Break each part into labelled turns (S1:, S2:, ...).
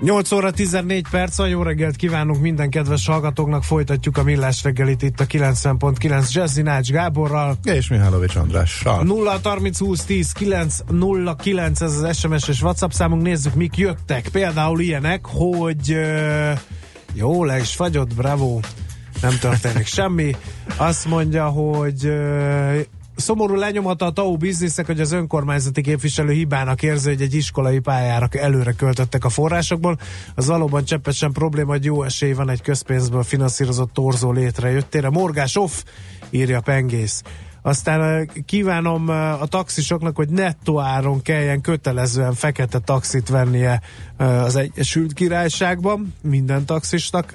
S1: 8 óra 14 perc, a jó reggelt kívánunk minden kedves hallgatóknak, folytatjuk a millás reggelit itt a 90.9 Jazzy Nács Gáborral.
S2: És Mihálovics Andrással.
S1: 0 30 20 10 9 0 9 ez az SMS és WhatsApp számunk, nézzük mik jöttek. Például ilyenek, hogy jó, le is fagyott, bravo, nem történik semmi. Azt mondja, hogy szomorú lenyomata a TAU bizniszek, hogy az önkormányzati képviselő hibának érzi, hogy egy iskolai pályára előre költöttek a forrásokból. Az valóban cseppet sem probléma, hogy jó esély van egy közpénzből finanszírozott torzó létrejöttére. Morgás off, írja Pengész. Aztán kívánom a taxisoknak, hogy nettó áron kelljen kötelezően fekete taxit vennie az Egyesült Királyságban, minden taxisnak,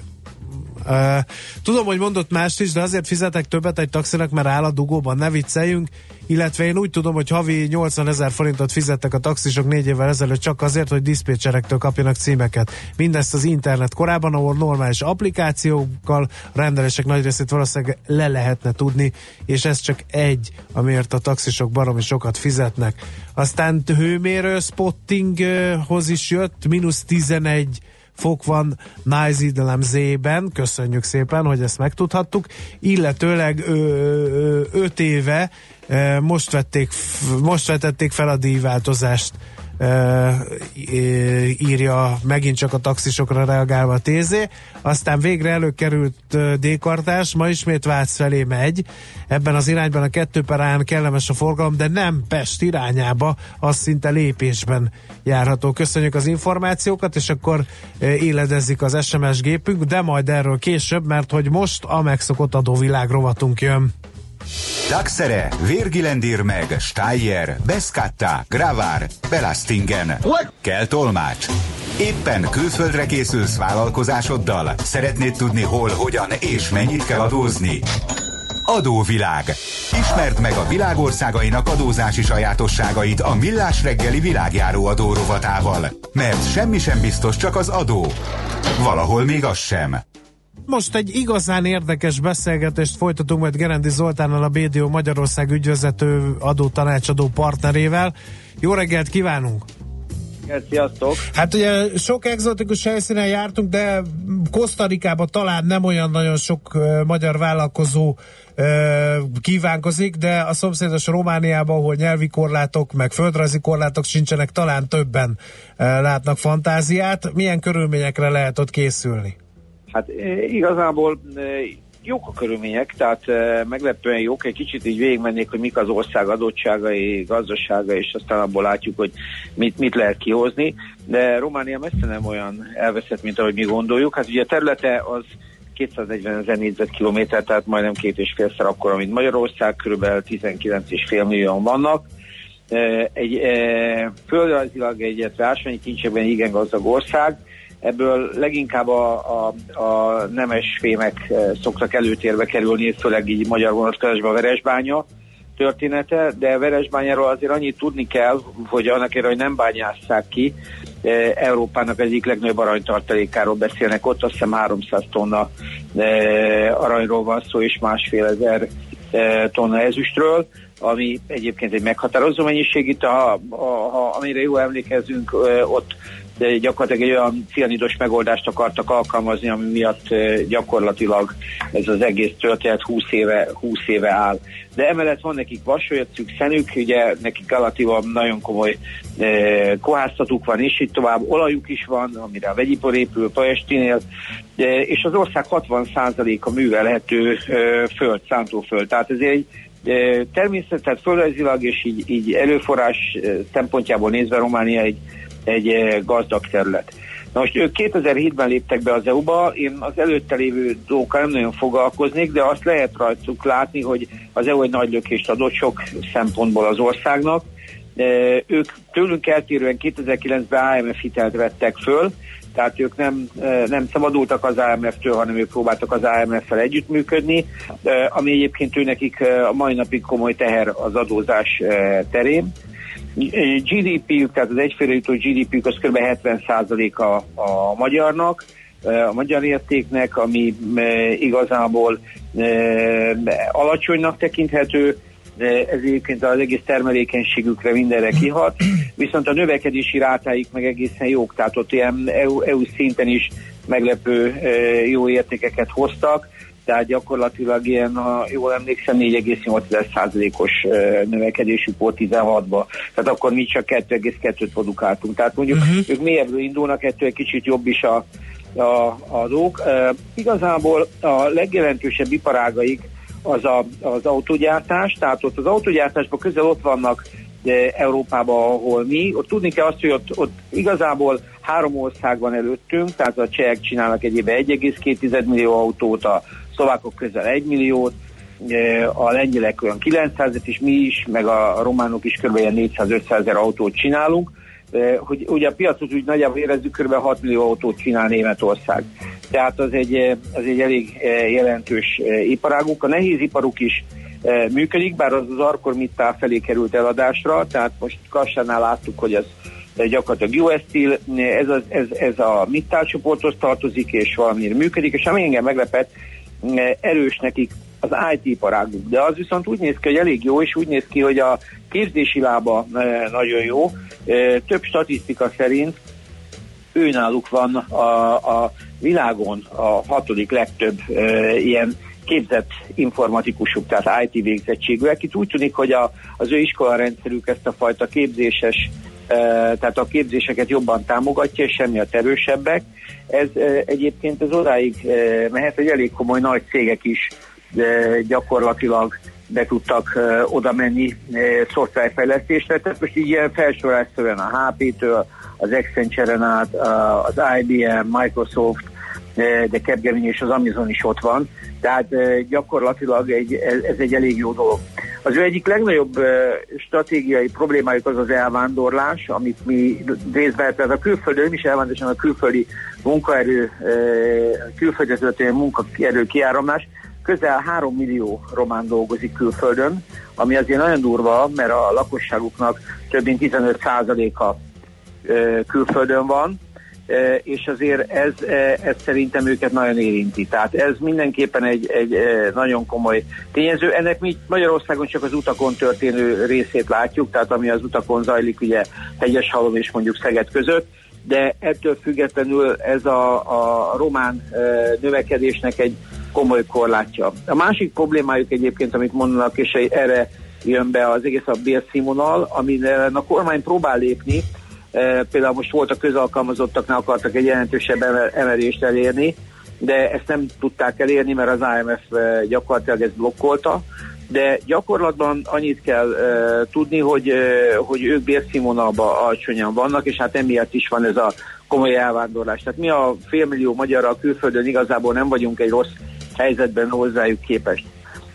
S1: Uh, tudom, hogy mondott mást is, de azért fizetek többet egy taxinak, mert áll a dugóban, ne vicceljünk. Illetve én úgy tudom, hogy havi 80 ezer forintot fizettek a taxisok négy évvel ezelőtt csak azért, hogy diszpécserektől kapjanak címeket. Mindezt az internet korában, ahol normális applikációkkal rendelések nagy részét valószínűleg le lehetne tudni, és ez csak egy, amiért a taxisok baromi sokat fizetnek. Aztán hőmérő spottinghoz is jött, mínusz 11 fok van Nájzidelem köszönjük szépen, hogy ezt megtudhattuk, illetőleg 5 éve most vették, most vetették fel a díjváltozást írja megint csak a taxisokra reagálva a tézé. Aztán végre előkerült D-kartás, ma ismét Vác felé megy. Ebben az irányban a kettő perán kellemes a forgalom, de nem Pest irányába, az szinte lépésben járható. Köszönjük az információkat, és akkor éledezik az SMS gépünk, de majd erről később, mert hogy most a megszokott adóvilág rovatunk jön.
S3: Daxere, Virgilendir meg, Steyer, Beskatta, Gravár, Belastingen. Kell tolmács. Éppen külföldre készülsz vállalkozásoddal? Szeretnéd tudni hol, hogyan és mennyit kell adózni? Adóvilág. Ismerd meg a világországainak adózási sajátosságait a Millás reggeli világjáró adó rovatával. Mert semmi sem biztos, csak az adó. Valahol még az sem.
S1: Most egy igazán érdekes beszélgetést folytatunk majd Gerendi Zoltánnal, a BDO Magyarország ügyvezető adó tanácsadó partnerével. Jó reggelt kívánunk!
S4: Sziasztok!
S1: Hát ugye sok egzotikus helyszínen jártunk, de Kosztarikában talán nem olyan nagyon sok uh, magyar vállalkozó uh, kívánkozik, de a szomszédos Romániában, ahol nyelvi korlátok, meg földrajzi korlátok sincsenek, talán többen uh, látnak fantáziát. Milyen körülményekre lehet ott készülni?
S4: Hát igazából jók a körülmények, tehát meglepően jók. Egy kicsit így végigmennék, hogy mik az ország adottságai, gazdasága, és aztán abból látjuk, hogy mit, mit lehet kihozni. De Románia messze nem olyan elveszett, mint ahogy mi gondoljuk. Hát ugye a területe az 240 ezer négyzetkilométer, tehát majdnem két és félszer akkora, mint Magyarország, körülbelül 19,5 millióan vannak. Egy földrajzilag egyet ásványi kincsekben igen gazdag ország, Ebből leginkább a, a, a nemes fémek eh, szoktak előtérbe kerülni, főleg így magyar vonatkozásban a Veresbánya története, de Veresbányáról azért annyit tudni kell, hogy annak érre, hogy nem bányásszák ki, eh, Európának egyik legnagyobb aranytartalékáról beszélnek, ott azt hiszem 300 tonna eh, aranyról van szó, és másfél ezer tonna ezüstről, ami egyébként egy meghatározó mennyiség. Itt, ha, ha, amire jól emlékezünk, ott de gyakorlatilag egy olyan cianidos megoldást akartak alkalmazni, ami miatt gyakorlatilag ez az egész történet 20 éve, 20 éve áll. De emellett van nekik vasolyatszük, szenük, ugye nekik relatívan nagyon komoly eh, koháztatuk van, és így tovább, olajuk is van, amire a vegyipor épül Pajestinél, eh, és az ország 60%-a művelhető eh, föld, szántóföld. Tehát ez egy természet, tehát földrajzilag és így, így erőforrás szempontjából nézve Románia egy egy eh, gazdag terület. Na most ők 2007-ben léptek be az EU-ba, én az előtte lévő dolgokkal nem nagyon foglalkoznék, de azt lehet rajtuk látni, hogy az EU egy nagy lökést adott sok szempontból az országnak. Eh, ők tőlünk eltérően 2009-ben IMF hitelt vettek föl, tehát ők nem, nem szabadultak az AMF-től, hanem ők próbáltak az AMF-fel együttműködni, ami egyébként ő nekik a mai napig komoly teher az adózás terén. GDP-ük, tehát az egyfőre jutó GDP-ük az kb. 70%-a a magyarnak, a magyar értéknek, ami igazából alacsonynak tekinthető, ez egyébként az egész termelékenységükre mindenre kihat, viszont a növekedési rátáik meg egészen jók, tehát ott ilyen EU, EU szinten is meglepő jó értékeket hoztak, tehát gyakorlatilag ilyen, ha jól emlékszem, 4,8%-os növekedésük volt 16-ban. Tehát akkor mi csak 2,2-t produkáltunk. Tehát mondjuk uh-huh. ők mélyebbről indulnak, ettől egy kicsit jobb is a, a, a dolg. E, igazából a legjelentősebb iparágaik az a, az autogyártás, tehát ott az autogyártásban közel ott vannak Európában, ahol mi. Ott tudni kell azt, hogy ott, ott igazából három ország van előttünk, tehát a csehek csinálnak egyéb 1,2 millió autót, a szlovákok közel 1 milliót, a lengyelek olyan 900-et is, mi is, meg a románok is kb. 400-500 ezer autót csinálunk, hogy ugye a piacot úgy nagyjából érezzük, kb. 6 millió autót csinál Németország. Tehát az egy, az egy elég jelentős iparágunk. A nehéz iparuk is működik, bár az az Arkormittál felé került eladásra, tehát most Kassánál láttuk, hogy ez gyakorlatilag US Steel, ez, az, ez, ez a Mittal csoporthoz tartozik, és valamire működik, és ami engem meglepett, erős nekik az IT iparáguk, de az viszont úgy néz ki, hogy elég jó, és úgy néz ki, hogy a képzési lába nagyon jó. Több statisztika szerint őnáluk van a, a világon a hatodik legtöbb ilyen képzett informatikusuk, tehát IT végzettségűek. Itt úgy tűnik, hogy a, az ő iskolarendszerük ezt a fajta képzéses, tehát a képzéseket jobban támogatja, és semmiatt erősebbek. Ez egyébként az odáig mehet, hogy elég komoly nagy cégek is gyakorlatilag be tudtak oda menni szoftverfejlesztésre. Tehát most így ilyen felsorolásszerűen a HP-től, az Accenture-en át, az IBM, Microsoft, de Capgemini és az Amazon is ott van tehát gyakorlatilag egy, ez egy elég jó dolog. Az ő egyik legnagyobb stratégiai problémájuk az az elvándorlás, amit mi részben, tehát a külföldön is elvándorlás, a külföldi munkaerő, külföldre történő munkaerő kiáramlás, közel 3 millió román dolgozik külföldön, ami azért nagyon durva, mert a lakosságuknak több mint 15%-a külföldön van, és azért ez, ez szerintem őket nagyon érinti. Tehát ez mindenképpen egy, egy nagyon komoly tényező. Ennek mi Magyarországon csak az utakon történő részét látjuk, tehát ami az utakon zajlik, ugye Hegyeshalom és mondjuk Szeged között, de ettől függetlenül ez a, a román növekedésnek egy komoly korlátja. A másik problémájuk egyébként, amit mondanak, és erre jön be az egész a bérszínvonal, amin a kormány próbál lépni, E, például most volt a közalkalmazottaknál akartak egy jelentősebb emelést elérni, de ezt nem tudták elérni, mert az IMF e, gyakorlatilag ezt blokkolta, de gyakorlatban annyit kell uh, tudni, hogy, uh, hogy ők bérszínvonalban alacsonyan vannak, és hát emiatt is van ez a komoly elvándorlás. Tehát mi a félmillió magyarral külföldön igazából nem vagyunk egy rossz helyzetben hozzájuk képest.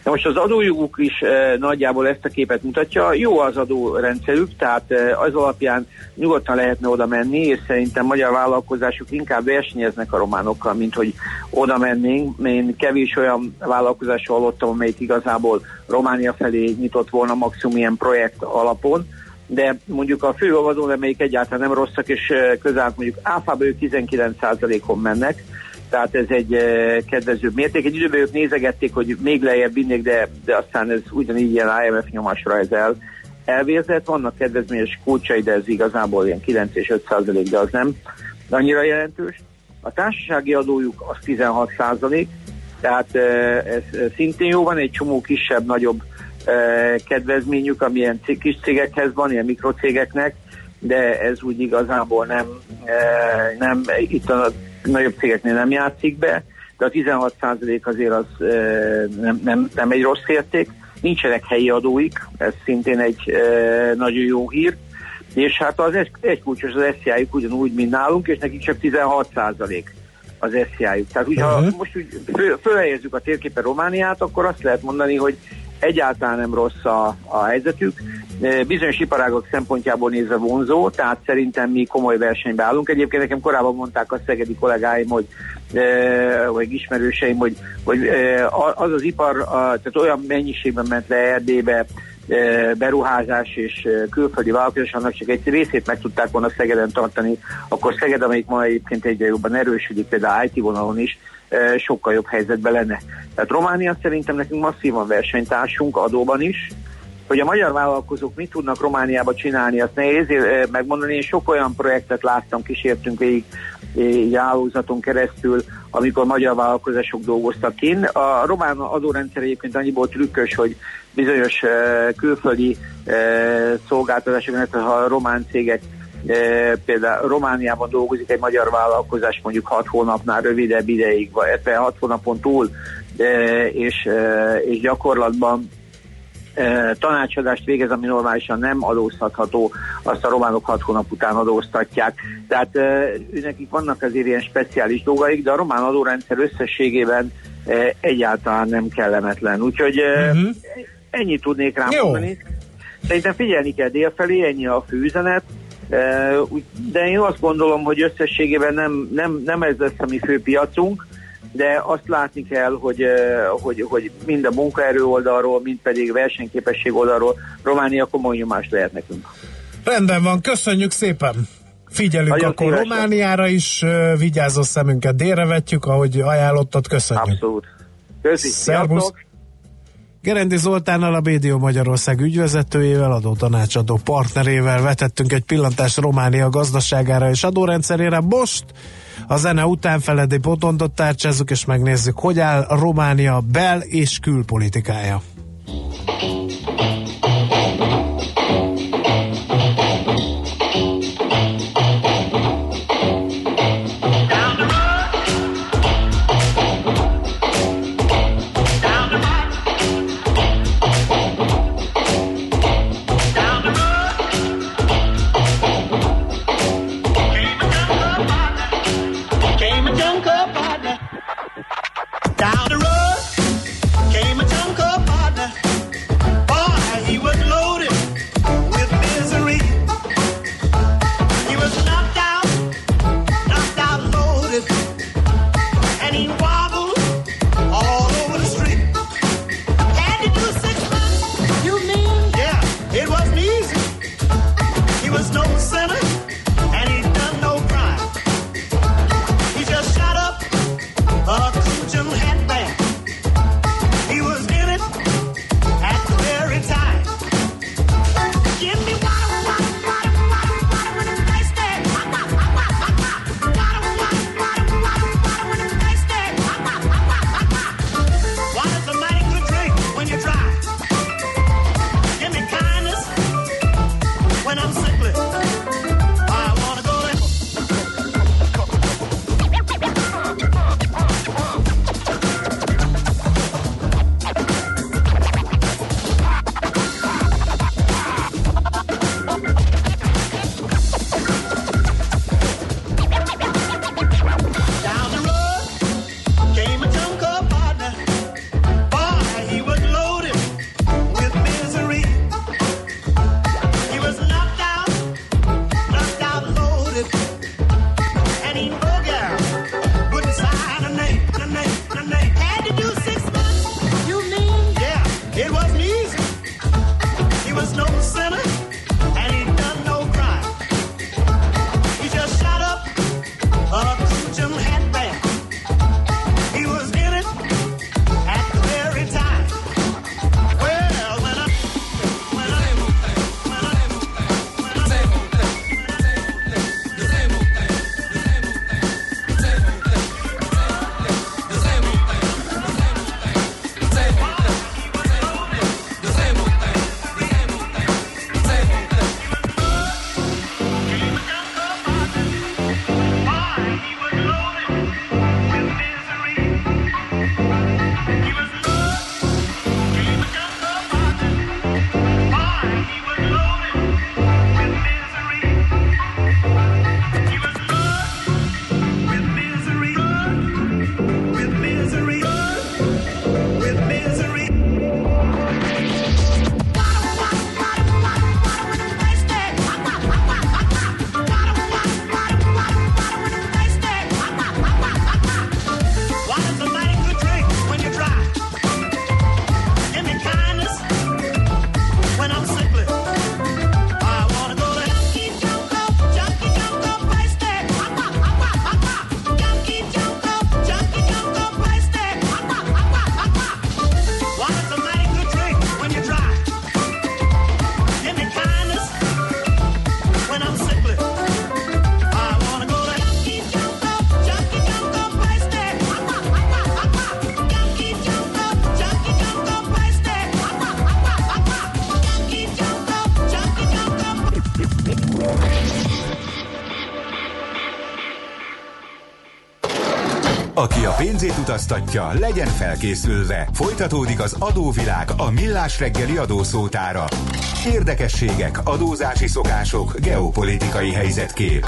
S4: Na most az adójoguk is e, nagyjából ezt a képet mutatja. Jó az adórendszerük, tehát e, az alapján nyugodtan lehetne oda menni, és szerintem magyar vállalkozások inkább versenyeznek a románokkal, mint hogy oda mennénk. Én kevés olyan vállalkozásról hallottam, amelyik igazából Románia felé nyitott volna maximum ilyen projekt alapon de mondjuk a főolvadón, amelyik egyáltalán nem rosszak, és közel mondjuk áfában ők 19%-on mennek, tehát ez egy eh, kedvező mérték. Egy időben ők nézegették, hogy még lejjebb vinnék, de, de aztán ez ugyanígy ilyen IMF nyomásra ez el elvérzett. Vannak kedvezményes kulcsai, de ez igazából ilyen 9 és 5 százalék, de az nem annyira jelentős. A társasági adójuk az 16 százalék, tehát eh, ez szintén jó van, egy csomó kisebb, nagyobb eh, kedvezményük, amilyen kis cégekhez van, ilyen mikrocégeknek, de ez úgy igazából nem, nem itt a nagyobb cégeknél nem játszik be, de a 16 azért az nem, nem, nem egy rossz érték. Nincsenek helyi adóik, ez szintén egy nagyon jó hír. És hát az egy, egy kulcsos az SZIA-juk ugyanúgy, mint nálunk, és nekik csak 16% az SZIA-juk. Tehát ugye, uh-huh. ha most úgy föl, fölhelyezzük a térképen Romániát, akkor azt lehet mondani, hogy egyáltalán nem rossz a, a helyzetük. Bizonyos iparágok szempontjából nézve vonzó, tehát szerintem mi komoly versenybe állunk. Egyébként nekem korábban mondták a szegedi kollégáim, hogy vagy ismerőseim, hogy, hogy az az ipar, tehát olyan mennyiségben ment le Erdélybe, beruházás és külföldi vállalkozás, annak csak egy részét meg tudták volna Szegeden tartani, akkor Szeged, amelyik ma egyébként egyre jobban erősödik, például IT vonalon is, sokkal jobb helyzetben lenne. Tehát Románia szerintem nekünk masszívan versenytársunk adóban is, hogy a magyar vállalkozók mit tudnak Romániába csinálni, azt nehéz megmondani. Én sok olyan projektet láttam, kísértünk végig egy állózaton keresztül, amikor magyar vállalkozások dolgoztak kint. A román adórendszer egyébként annyiból trükkös, hogy bizonyos külföldi szolgáltatások, ha a román cégek például Romániában dolgozik egy magyar vállalkozás mondjuk 6 hónapnál rövidebb ideig, vagy 6 hónapon túl, és, és gyakorlatban tanácsadást végez, ami normálisan nem adóztatható, azt a románok hat hónap után adóztatják. Tehát nekik vannak azért ilyen speciális dolgaik, de a román adórendszer összességében egyáltalán nem kellemetlen. Úgyhogy uh-huh. ennyit tudnék rám Jó. mondani. Szerintem figyelni kell délfelé, ennyi a főüzenet. De én azt gondolom, hogy összességében nem, nem, nem ez lesz a mi fő piacunk, de azt látni kell, hogy, hogy, hogy mind a munkaerő oldalról, mind pedig versenyképesség oldalról Románia komoly nyomást lehet nekünk.
S1: Rendben van, köszönjük szépen! Figyelünk Nagyon akkor szívesen. Romániára is, vigyázz a szemünket, délre vetjük, ahogy ajánlottad, köszönjük.
S4: Abszolút. Köszi, Szervusz.
S1: Gerendi Zoltánnal a BDO Magyarország ügyvezetőjével, adó tanácsadó partnerével vetettünk egy pillantást Románia gazdaságára és adórendszerére. Most a zene után Feledi Botondot tárcsázzuk, és megnézzük, hogy áll Románia bel- és külpolitikája.
S3: Utaztatja, legyen felkészülve. Folytatódik az adóvilág a millás reggeli adószótára. Érdekességek, adózási szokások, geopolitikai helyzetkép.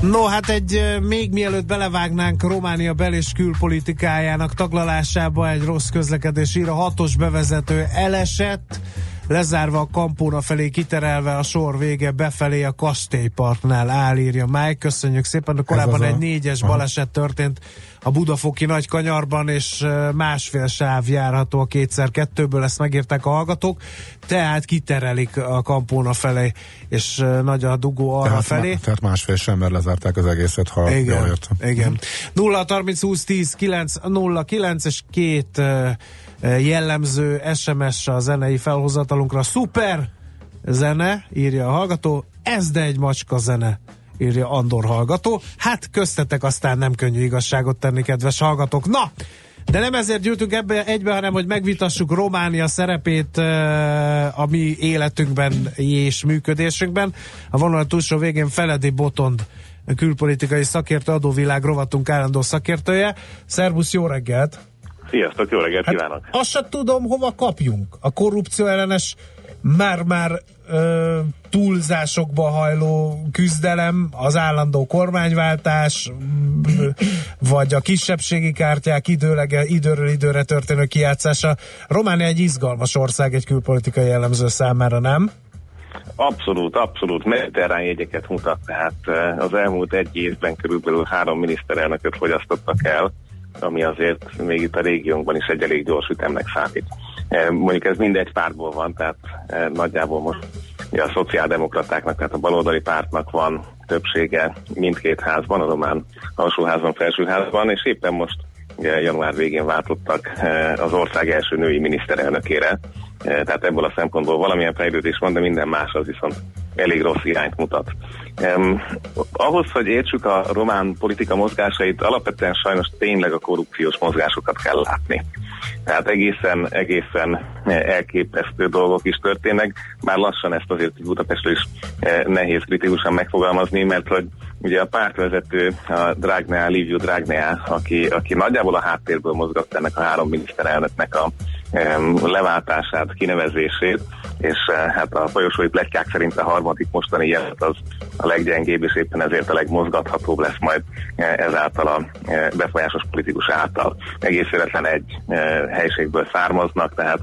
S1: No, hát egy még mielőtt belevágnánk Románia bel- és külpolitikájának taglalásába egy rossz közlekedés ír a hatos bevezető elesett, lezárva a kampóna felé kiterelve a sor vége befelé a kastélyparknál állírja Mike. Köszönjük szépen, de korábban egy négyes baleset történt a Budafoki nagy kanyarban, és másfél sáv járható a kétszer kettőből, ezt megírták a hallgatók, tehát kiterelik a kampóna felé, és nagy a dugó arra
S2: tehát,
S1: felé.
S2: Ma, tehát másfél sem, mert lezárták az egészet, ha
S1: igen,
S2: jól értem.
S1: Igen. 0 30 20 10 9 0 9 és két jellemző SMS a zenei felhozatalunkra. Szuper zene, írja a hallgató, ez de egy macska zene írja Andor hallgató. Hát köztetek aztán nem könnyű igazságot tenni, kedves hallgatók. Na, de nem ezért gyűltünk ebbe egybe, hanem hogy megvitassuk Románia szerepét a mi életünkben és működésünkben. A vonal túlsó végén Feledi Botond külpolitikai szakértő, adóvilág rovatunk állandó szakértője. Szervusz, jó reggelt!
S5: Sziasztok, jó reggelt
S1: Hát
S5: kívánok!
S1: azt sem tudom, hova kapjunk. A korrupció ellenes már-már ö, túlzásokba hajló küzdelem, az állandó kormányváltás, vagy a kisebbségi kártyák időlege, időről időre történő kijátszása. Románia egy izgalmas ország egy külpolitikai jellemző számára, nem?
S5: Abszolút, abszolút mediterrán jegyeket mutat, tehát eh, az elmúlt egy évben körülbelül három miniszterelnököt fogyasztottak el, ami azért még itt a régiónkban is egy elég gyors ütemnek számít. Eh, mondjuk ez mindegy pártból van, tehát eh, nagyjából most ugye a szociáldemokratáknak, tehát a baloldali pártnak van többsége mindkét házban, a román alsóházban, felsőházban, és éppen most ugye január végén váltottak az ország első női miniszterelnökére, tehát ebből a szempontból valamilyen fejlődés van, de minden más az viszont elég rossz irányt mutat. Um, ahhoz, hogy értsük a román politika mozgásait, alapvetően sajnos tényleg a korrupciós mozgásokat kell látni. Tehát egészen, egészen elképesztő dolgok is történnek. Már lassan ezt azért Budapestről is nehéz kritikusan megfogalmazni, mert hogy ugye a pártvezető, a Dragnea, Liviu Dragnea, aki, aki nagyjából a háttérből mozgatta ennek a három miniszterelnöknek a leváltását, kinevezését, és hát a folyosói pletykák szerint a harmadik mostani jelent az a leggyengébb, és éppen ezért a legmozgathatóbb lesz majd ezáltal a befolyásos politikus által. Egész véletlen egy helységből származnak, tehát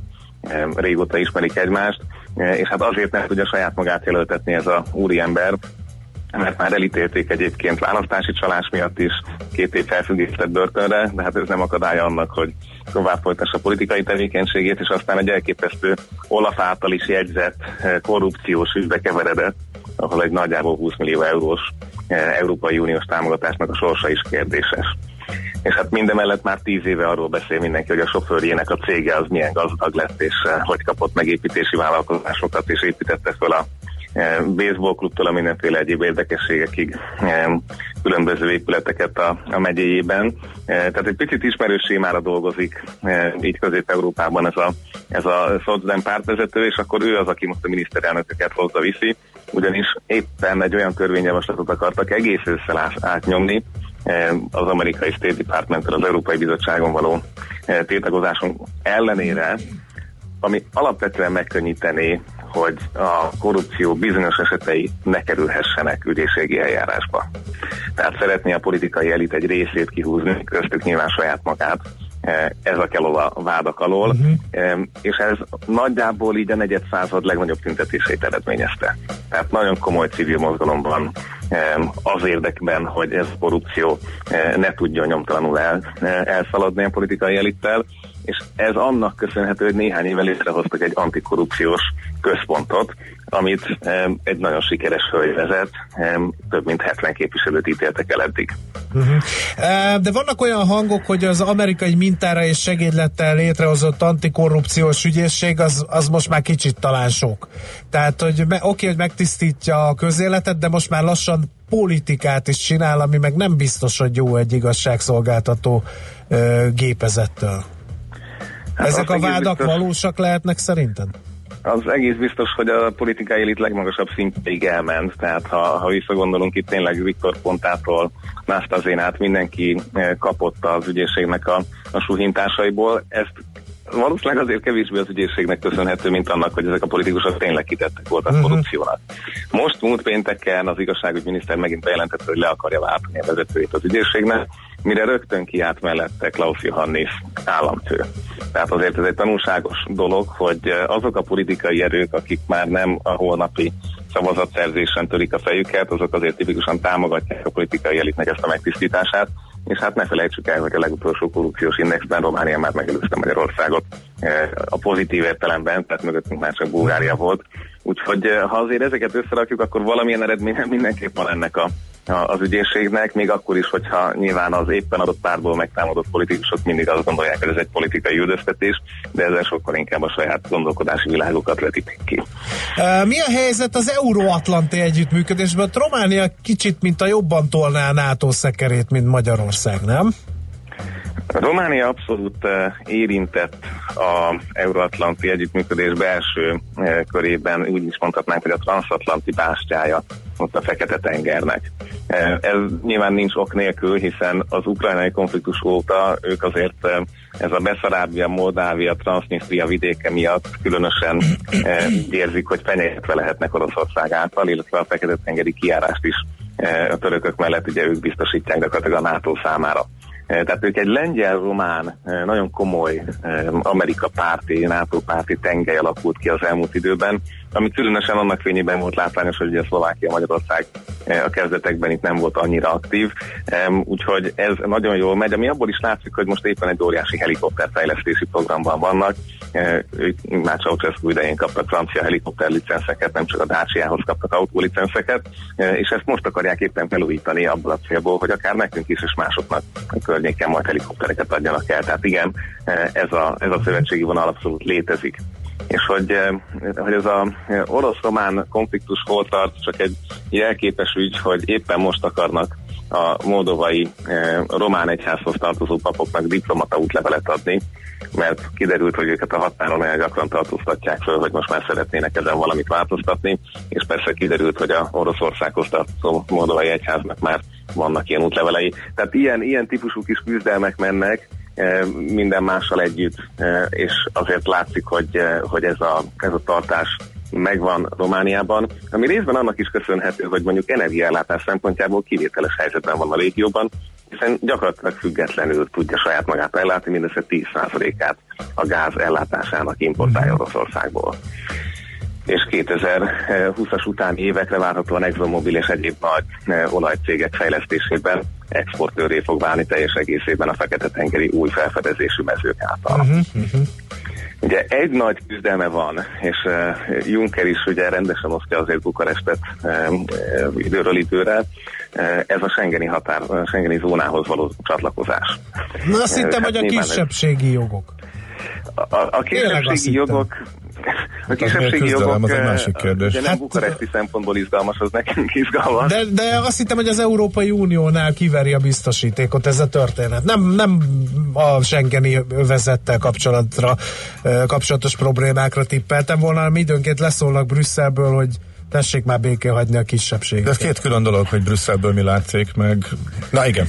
S5: régóta ismerik egymást, és hát azért nem tudja saját magát jelöltetni ez a úriember, mert már elítélték egyébként választási csalás miatt is, két év felfüggesztett börtönre, de hát ez nem akadálya annak, hogy tovább folytassa politikai tevékenységét, és aztán egy elképesztő Olaf által is jegyzett korrupciós ügybe keveredett, ahol egy nagyjából 20 millió eurós Európai Uniós támogatásnak a sorsa is kérdéses. És hát mindemellett már tíz éve arról beszél mindenki, hogy a sofőrjének a cége az milyen gazdag lett, és hogy kapott megépítési vállalkozásokat, és építette föl a baseball klubtól a mindenféle egyéb érdekességekig különböző épületeket a, a megyéjében. Tehát egy picit ismerős sémára dolgozik így Közép-Európában ez a, ez a Szocdem pártvezető, és akkor ő az, aki most a miniszterelnököket hozza viszi, ugyanis éppen egy olyan törvényjavaslatot akartak egész össze átnyomni, az amerikai State department az Európai Bizottságon való tiltakozáson ellenére, ami alapvetően megkönnyítené hogy a korrupció bizonyos esetei ne kerülhessenek ügyészségi eljárásba. Tehát szeretné a politikai elit egy részét kihúzni, köztük nyilván saját magát, e, ez a kell a vádak alól, uh-huh. és ez nagyjából így a negyed század legnagyobb tüntetését eredményezte. Tehát nagyon komoly civil mozgalom van az érdekben, hogy ez a korrupció e, ne tudja nyomtalanul el, elszaladni a politikai elittel, és ez annak köszönhető, hogy néhány évvel létrehoztak egy antikorrupciós központot, amit egy nagyon sikeres hölgy vezet, több mint 70 képviselőt ítéltek el eddig.
S1: Uh-huh. De vannak olyan hangok, hogy az amerikai mintára és segédlettel létrehozott antikorrupciós ügyészség az, az most már kicsit talán sok. Tehát, hogy oké, hogy megtisztítja a közéletet, de most már lassan politikát is csinál, ami meg nem biztos, hogy jó egy igazságszolgáltató ö, gépezettől. Hát Ezek a vádak biztos... valósak lehetnek szerinted?
S5: Az egész biztos, hogy a politikai elit legmagasabb szintjéig elment, tehát ha, ha visszagondolunk itt tényleg Viktor Pontától, Nastazénát, mindenki kapott az ügyészségnek a, a suhintásaiból. Ezt valószínűleg azért kevésbé az ügyészségnek köszönhető, mint annak, hogy ezek a politikusok tényleg kitettek voltak uh-huh. korrupciónak. Most múlt pénteken az igazságügyminiszter megint bejelentette, hogy le akarja váltani a vezetőjét az ügyészségnek, mire rögtön kiállt mellette Klaus Johannis államfő. Tehát azért ez egy tanulságos dolog, hogy azok a politikai erők, akik már nem a holnapi szavazatszerzésen törik a fejüket, azok azért tipikusan támogatják a politikai elitnek ezt a megtisztítását, és hát ne felejtsük el, hogy a legutolsó korrupciós indexben Románia már megelőzte Magyarországot eh, a pozitív értelemben, tehát mögöttünk már csak Bulgária volt. Úgyhogy eh, ha azért ezeket összerakjuk, akkor valamilyen eredménye mindenképp van ennek a az ügyészségnek, még akkor is, hogyha nyilván az éppen adott párból megtámadott politikusok mindig azt gondolják, hogy ez egy politikai üldöztetés, de ezzel sokkal inkább a saját gondolkodási világokat vetítik ki.
S1: Mi a helyzet az euróatlanti együttműködésben? Románia kicsit, mint a jobban tolná a NATO szekerét, mint Magyarország, nem?
S5: Románia abszolút érintett a euróatlanti együttműködés belső körében, úgy is mondhatnánk, hogy a transatlanti bástyája ott a Fekete-tengernek. Ez nyilván nincs ok nélkül, hiszen az ukrajnai konfliktus óta ők azért ez a Beszarábia, Moldávia, Transnistria vidéke miatt különösen érzik, hogy fenyegetve lehetnek Oroszország által, illetve a Fekete-tengeri kiárást is a törökök mellett ugye ők biztosítják gyakorlatilag a NATO számára. Eh, tehát ők egy lengyel-román, nagyon komoly Amerika párti, NATO párti tengely alakult ki az elmúlt időben, ami különösen annak fényében volt látványos, hogy ugye Szlovákia, Magyarország a kezdetekben itt nem volt annyira aktív, úgyhogy ez nagyon jól megy, ami abból is látszik, hogy most éppen egy óriási helikopterfejlesztési programban vannak, ők már Ceausescu idején kaptak francia helikopter licenszeket, nem csak a Dacia-hoz kaptak autólicenszeket, és ezt most akarják éppen felújítani abból a célból, hogy akár nekünk is és másoknak a környéken majd helikoptereket adjanak el. Tehát igen, ez a, ez a szövetségi vonal abszolút létezik és hogy, hogy ez az orosz-román konfliktus hol tart, csak egy jelképes ügy, hogy éppen most akarnak a moldovai román egyházhoz tartozó papoknak diplomata útlevelet adni, mert kiderült, hogy őket a határon olyan gyakran tartóztatják föl, hogy most már szeretnének ezen valamit változtatni, és persze kiderült, hogy a Oroszországhoz tartozó Moldovai Egyháznak már vannak ilyen útlevelei. Tehát ilyen, ilyen típusú kis küzdelmek mennek, eh, minden mással együtt, és azért látszik, hogy, hogy ez, a, ez a tartás megvan Romániában, ami részben annak is köszönhető, hogy mondjuk energiállátás szempontjából kivételes helyzetben van a régióban, hiszen gyakorlatilag függetlenül tudja saját magát ellátni, mindössze 10%-át a gáz ellátásának importálja mhm. Oroszországból és 2020-as utáni évekre várhatóan ExxonMobil és egyéb nagy olajcégek fejlesztésében exportőré fog válni teljes egészében a Fekete-tengeri új felfedezésű mezők által. Uh-huh, uh-huh. Ugye egy nagy küzdelme van, és uh, Juncker is ugye rendesen osztja azért Bukarestet uh, időről időre, uh, ez a Schengeni határ, a Schengeni zónához való csatlakozás.
S1: Na azt hittem, hát hogy a kisebbségi jogok.
S5: A, a kisebbségi jogok, a kisebbségi jogok az egy másik kérdés. Ugye nem hát, bukaresti szempontból izgalmas, az nekünk izgalmas.
S1: De, de azt hittem, hogy az Európai Uniónál kiveri a biztosítékot ez a történet. Nem, nem a Schengeni övezettel kapcsolatra, kapcsolatos problémákra tippeltem volna, hanem időnként leszólnak Brüsszelből, hogy tessék már béké hagyni a kisebbséget.
S2: De ez két külön dolog, hogy Brüsszelből mi látszik, meg... Na igen.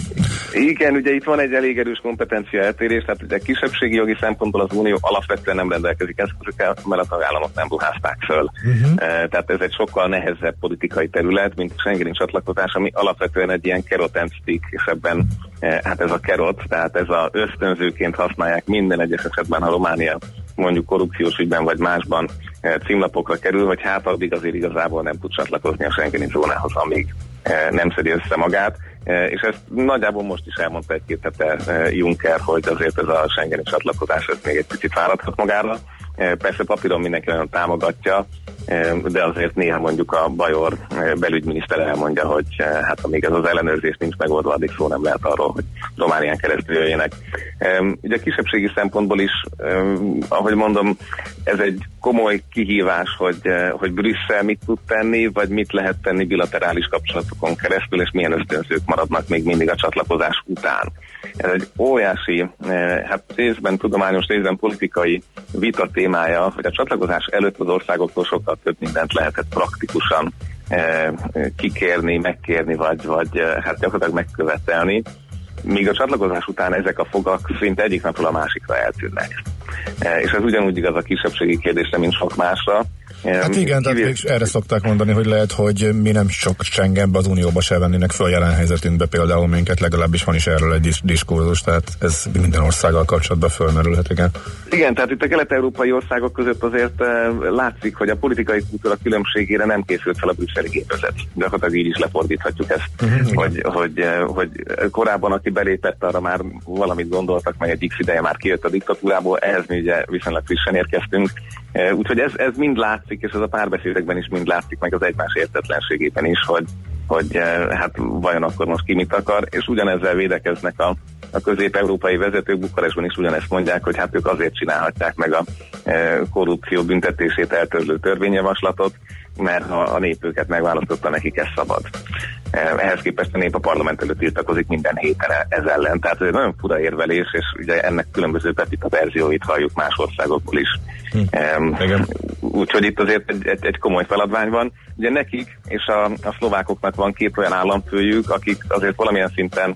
S5: Igen, ugye itt van egy elég erős kompetencia eltérés, tehát ugye kisebbségi jogi szempontból az Unió alapvetően nem rendelkezik eszközökkel, mert a tagállamok nem ruházták föl. Uh-huh. Tehát ez egy sokkal nehezebb politikai terület, mint a Schengeni csatlakozás, ami alapvetően egy ilyen kerot stick, és ebben hát ez a kerot, tehát ez a ösztönzőként használják minden egyes esetben, ha Románia mondjuk korrupciós ügyben vagy másban eh, címlapokra kerül, hogy hát addig azért igazából nem tud csatlakozni a Schengeni zónához, amíg eh, nem szedi össze magát. Eh, és ezt nagyjából most is elmondta egy-két hete Juncker, hogy azért ez a Schengeni csatlakozás ez még egy picit fáradhat magára. Persze papíron mindenki nagyon támogatja, de azért néha mondjuk a Bajor belügyminiszter elmondja, hogy hát amíg ez az ellenőrzés nincs megoldva, addig szó nem lehet arról, hogy Románián keresztül jöjjenek. Ugye a kisebbségi szempontból is, ahogy mondom, ez egy komoly kihívás, hogy, hogy Brüsszel mit tud tenni, vagy mit lehet tenni bilaterális kapcsolatokon keresztül, és milyen ösztönzők maradnak még mindig a csatlakozás után. Ez egy óriási, hát részben tudományos, részben politikai vita problémája, hogy a csatlakozás előtt az országoktól sokkal több mindent lehetett praktikusan e, kikérni, megkérni, vagy, vagy hát gyakorlatilag megkövetelni, míg a csatlakozás után ezek a fogak szinte egyik napról a másikra eltűnnek. E, és ez ugyanúgy igaz a kisebbségi kérdésre, mint sok másra.
S2: Hát igen, tehát még erre szokták mondani, hogy lehet, hogy mi nem sok Schengenbe az Unióba se vennének föl jelen helyzetünkbe például minket, legalábbis van is erről egy dis- diskurzus, tehát ez minden országgal kapcsolatban fölmerülhet, igen.
S5: Igen, tehát itt a kelet-európai országok között azért uh, látszik, hogy a politikai kultúra különbségére nem készült fel a brüsszeli gépezet. Gyakorlatilag így is lefordíthatjuk ezt, uh-huh, hogy, hogy, uh, hogy korábban, aki belépett, arra már valamit gondoltak, meg egy x ideje már kijött a diktatúrából, ehhez mi ugye viszonylag frissen érkeztünk, uh, úgyhogy ez, ez mind látszik, és ez a párbeszédekben is mind látszik, meg az egymás értetlenségében is, hogy, hogy hát vajon akkor most ki mit akar, és ugyanezzel védekeznek a, a közép-európai vezetők. Bukarestben is ugyanezt mondják, hogy hát ők azért csinálhatják meg a e, korrupció büntetését eltörlő törvényjavaslatot, mert ha a nép őket megválasztotta, nekik ez szabad. E, ehhez képest a nép a parlament előtt tiltakozik minden héten ez ellen. Tehát ez egy nagyon fura érvelés, és ugye ennek különböző pepita verzióit halljuk más országokból is. Hm. Um, Úgyhogy itt azért egy, egy, egy komoly feladvány van. Ugye nekik és a, a szlovákoknak van két olyan államfőjük, akik azért valamilyen szinten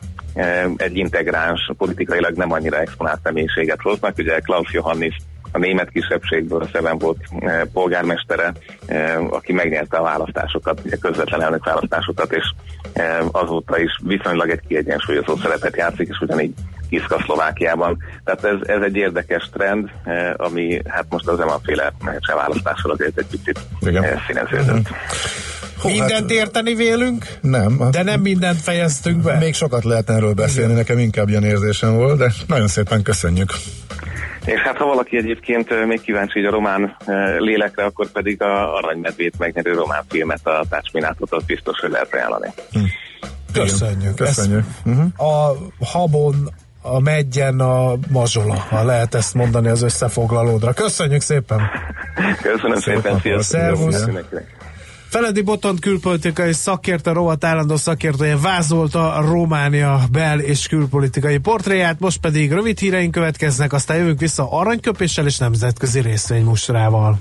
S5: egy integráns, politikailag nem annyira exponált személyiséget hoznak. Ugye Klaus Johannis a német kisebbségből, a Szeven volt e, polgármestere, e, aki megnyerte a választásokat, ugye közvetlen elnök választásokat, és e, azóta is viszonylag egy kiegyensúlyozó szerepet játszik, és ugyanígy Kiszka Szlovákiában. Tehát ez, ez egy érdekes trend, ami hát most az emaféle választással azért egy picit e, színeződött.
S1: Hó, mindent hát, érteni vélünk?
S2: Nem. Hát,
S1: de nem mindent fejeztünk be?
S2: Még sokat lehetne erről beszélni, nekem inkább ilyen érzésem volt, de nagyon szépen köszönjük.
S5: És hát ha valaki egyébként még kíváncsi így a román lélekre, akkor pedig a Aranymedvét megnyerő román filmet, a Tácsminátot, az biztos, hogy lehet ajánlani. Hm.
S1: Köszönjük.
S2: Köszönjük. Uh-huh.
S1: A Habon a Megyen a mazsola, ha lehet ezt mondani az összefoglalódra. Köszönjük szépen!
S5: Köszönöm szépen, szépen.
S1: Szervusz! Feledi Botont külpolitikai szakértő, rovat állandó szakértője vázolta a Románia bel- és külpolitikai portréját, most pedig rövid híreink következnek, aztán jövünk vissza aranyköpéssel és nemzetközi részvénymustrával.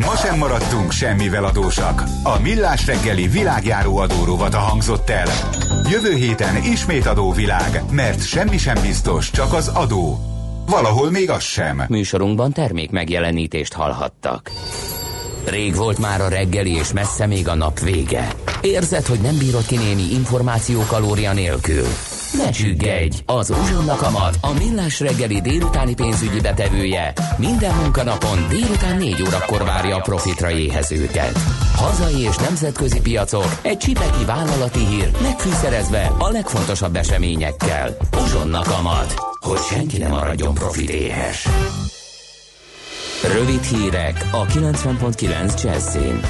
S3: Ma sem maradtunk semmivel adósak. A Millás reggeli világjáró adóróvat a hangzott el. Jövő héten ismét adóvilág, mert semmi sem biztos, csak az adó. Valahol még az sem.
S6: Műsorunkban termék megjelenítést hallhattak. Rég volt már a reggeli, és messze még a nap vége. Érzed, hogy nem bírod ki némi információ kalória nélkül? Ne csüggedj! Az Uzsonna Kamat, a millás reggeli délutáni pénzügyi betevője minden munkanapon délután 4 órakor várja a profitra éhezőket. Hazai és nemzetközi piacok, egy csipeki vállalati hír, megfűszerezve a legfontosabb eseményekkel. Uzsonna Kamat, hogy senki ne maradjon profit éhes. Rövid hírek a 90.9 Jazzin.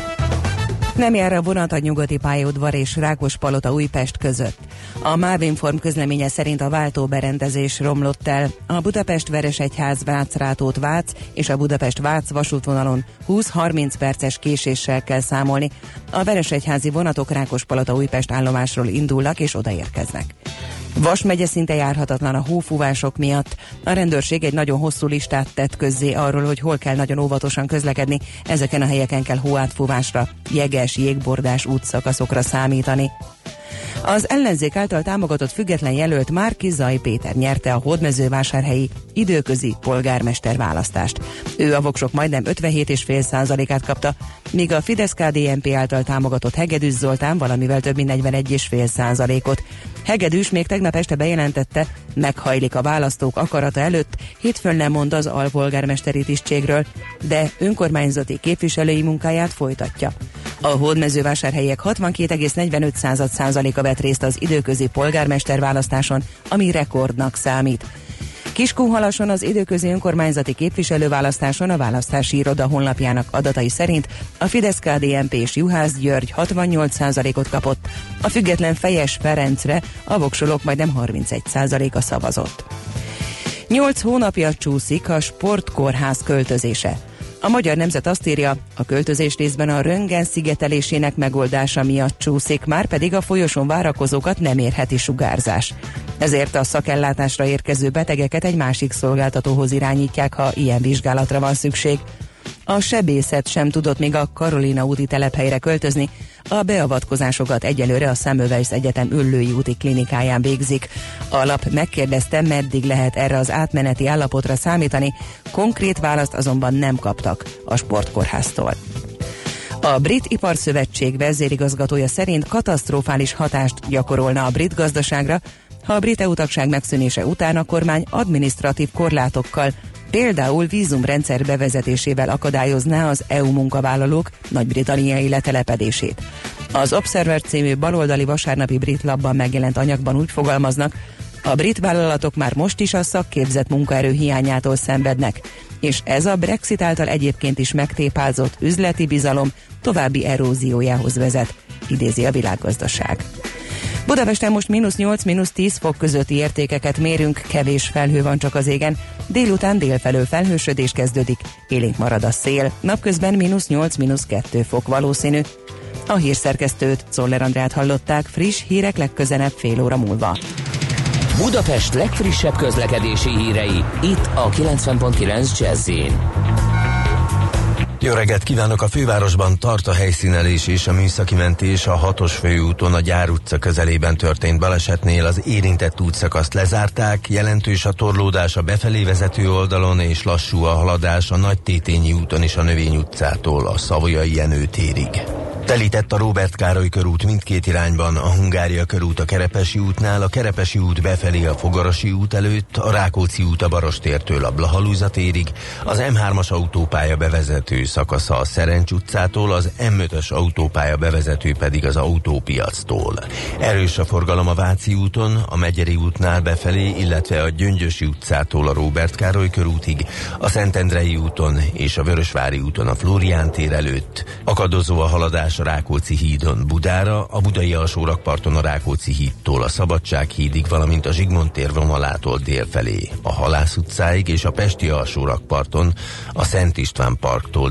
S7: Nem jár a vonat a nyugati pályaudvar és Rákospalota Újpest között. A Mávinform közleménye szerint a váltóberendezés romlott el. A Budapest-Veresegyház Vácrátót Vác és a Budapest-Vác vasútvonalon 20-30 perces késéssel kell számolni. A Veresegyházi vonatok Rákospalota Újpest állomásról indulnak és odaérkeznek. Vas megye szinte járhatatlan a hófúvások miatt. A rendőrség egy nagyon hosszú listát tett közzé arról, hogy hol kell nagyon óvatosan közlekedni, ezeken a helyeken kell hóátfúvásra, jeges, jégbordás útszakaszokra számítani. Az ellenzék által támogatott független jelölt Márki Zaj Péter nyerte a hódmezővásárhelyi időközi polgármester választást. Ő a voksok majdnem 57,5%-át kapta, míg a Fidesz-KDNP által támogatott Hegedűs Zoltán valamivel több mint 41,5%-ot. Hegedűs még tegnap este bejelentette, meghajlik a választók akarata előtt, hétfőn mond az alpolgármesteri tisztségről, de önkormányzati képviselői munkáját folytatja. A hódmezővásárhelyek 62,45%-a vett részt az időközi polgármester választáson, ami rekordnak számít. Kiskunhalason az időközi önkormányzati képviselőválasztáson a választási iroda honlapjának adatai szerint a fidesz KDNP és Juhász György 68%-ot kapott, a független Fejes Ferencre a voksolók majdnem 31%-a szavazott. Nyolc hónapja csúszik a sportkórház költözése. A Magyar Nemzet azt írja, a költözés részben a röngen szigetelésének megoldása miatt csúszik, már pedig a folyosón várakozókat nem érheti sugárzás. Ezért a szakellátásra érkező betegeket egy másik szolgáltatóhoz irányítják, ha ilyen vizsgálatra van szükség. A sebészet sem tudott még a Karolina úti telephelyre költözni, a beavatkozásokat egyelőre a Semmelweis Egyetem Üllői úti klinikáján végzik. A lap megkérdezte, meddig lehet erre az átmeneti állapotra számítani, konkrét választ azonban nem kaptak a sportkórháztól. A Brit Iparszövetség vezérigazgatója szerint katasztrofális hatást gyakorolna a brit gazdaságra, ha a brit EU tagság megszűnése után a kormány administratív korlátokkal például vízumrendszer bevezetésével akadályozná az EU munkavállalók nagy-britanniai letelepedését. Az Observer című baloldali vasárnapi brit labban megjelent anyagban úgy fogalmaznak, a brit vállalatok már most is a szakképzett munkaerő hiányától szenvednek, és ez a Brexit által egyébként is megtépázott üzleti bizalom további eróziójához vezet, idézi a világgazdaság. Budapesten most mínusz 8, mínusz 10 fok közötti értékeket mérünk, kevés felhő van csak az égen. Délután délfelől felhősödés kezdődik, élénk marad a szél. Napközben mínusz 8, mínusz 2 fok valószínű. A hírszerkesztőt, Szoller Andrát hallották, friss hírek legközelebb fél óra múlva.
S8: Budapest legfrissebb közlekedési hírei, itt a 90.9 jazz
S9: jó reggelt kívánok! A fővárosban tart a helyszínelés és a műszaki mentés a hatos főúton a Gyár utca közelében történt balesetnél az érintett útszakaszt lezárták, jelentős a torlódás a befelé vezető oldalon és lassú a haladás a Nagy Tétényi úton és a Növény utcától a Szavolyai Jenő térig. Telített a Robert Károly körút mindkét irányban, a Hungária körút a Kerepesi útnál, a Kerepesi út befelé a Fogarasi út előtt, a Rákóczi út a Barostértől a Blahalúza térig, az M3-as autópálya bevezető szakasza a Szerencs utcától, az M5-ös autópálya bevezető pedig az autópiactól. Erős a forgalom a Váci úton, a Megyeri útnál befelé, illetve a Gyöngyösi utcától a Robert Károly körútig, a Szentendrei úton és a Vörösvári úton a Flórián tér előtt. Akadozó a haladás a Rákóczi hídon Budára, a budai alsórakparton a Rákóczi hídtól a Szabadság hídig, valamint a Zsigmond tér vonalától délfelé, a Halász utcáig és a Pesti alsórakparton a Szent István parktól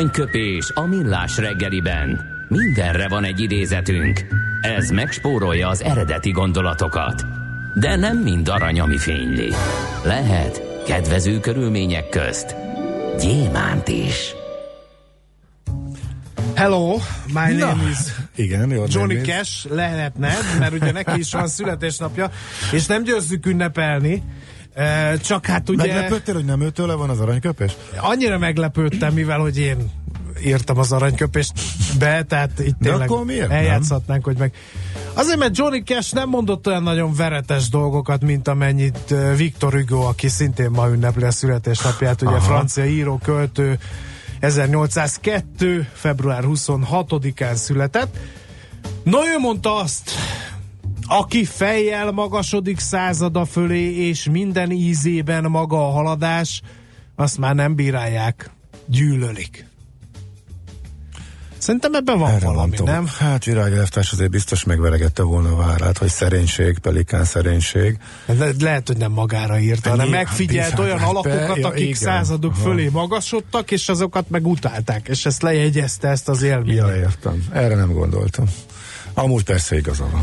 S6: Aranyköpés a millás reggeliben. Mindenre van egy idézetünk. Ez megspórolja az eredeti gondolatokat. De nem mind arany, ami fényli. Lehet kedvező körülmények közt gyémánt is.
S1: Hello, my
S2: Na,
S1: name is
S2: Igen, jó.
S1: Johnny
S2: néz.
S1: Cash, lehetne, mert ugye neki is van születésnapja, és nem győzzük ünnepelni, Csak hát ugye
S2: Meglepődtél, hogy nem őtőle van az aranyköpés?
S1: annyira meglepődtem, mivel hogy én írtam az aranyköpést be, tehát itt
S2: De
S1: tényleg
S2: akkor miért nem?
S1: eljátszhatnánk, hogy meg... Azért, mert Johnny Cash nem mondott olyan nagyon veretes dolgokat, mint amennyit Victor Hugo, aki szintén ma ünnepli a születésnapját, ugye
S2: Aha.
S1: francia író, költő, 1802. február 26-án született. No, ő mondta azt, aki fejjel magasodik százada fölé, és minden ízében maga a haladás, azt már nem bírálják, gyűlölik. Szerintem ebben van
S2: Erre
S1: valami,
S2: mondtam.
S1: nem?
S2: Hát virágelvtárs azért biztos megveregette volna a várát, hogy szerénység, pelikán szerénység.
S1: Le- lehet, hogy nem magára írta, hanem megfigyelt
S2: hát
S1: olyan alakokat,
S2: ja,
S1: akik
S2: igen.
S1: századok
S2: Aha.
S1: fölé magasodtak, és azokat meg utálták, és ezt lejegyezte ezt az élményt.
S2: Ja, értem. Erre nem gondoltam. Amúgy persze igaza van.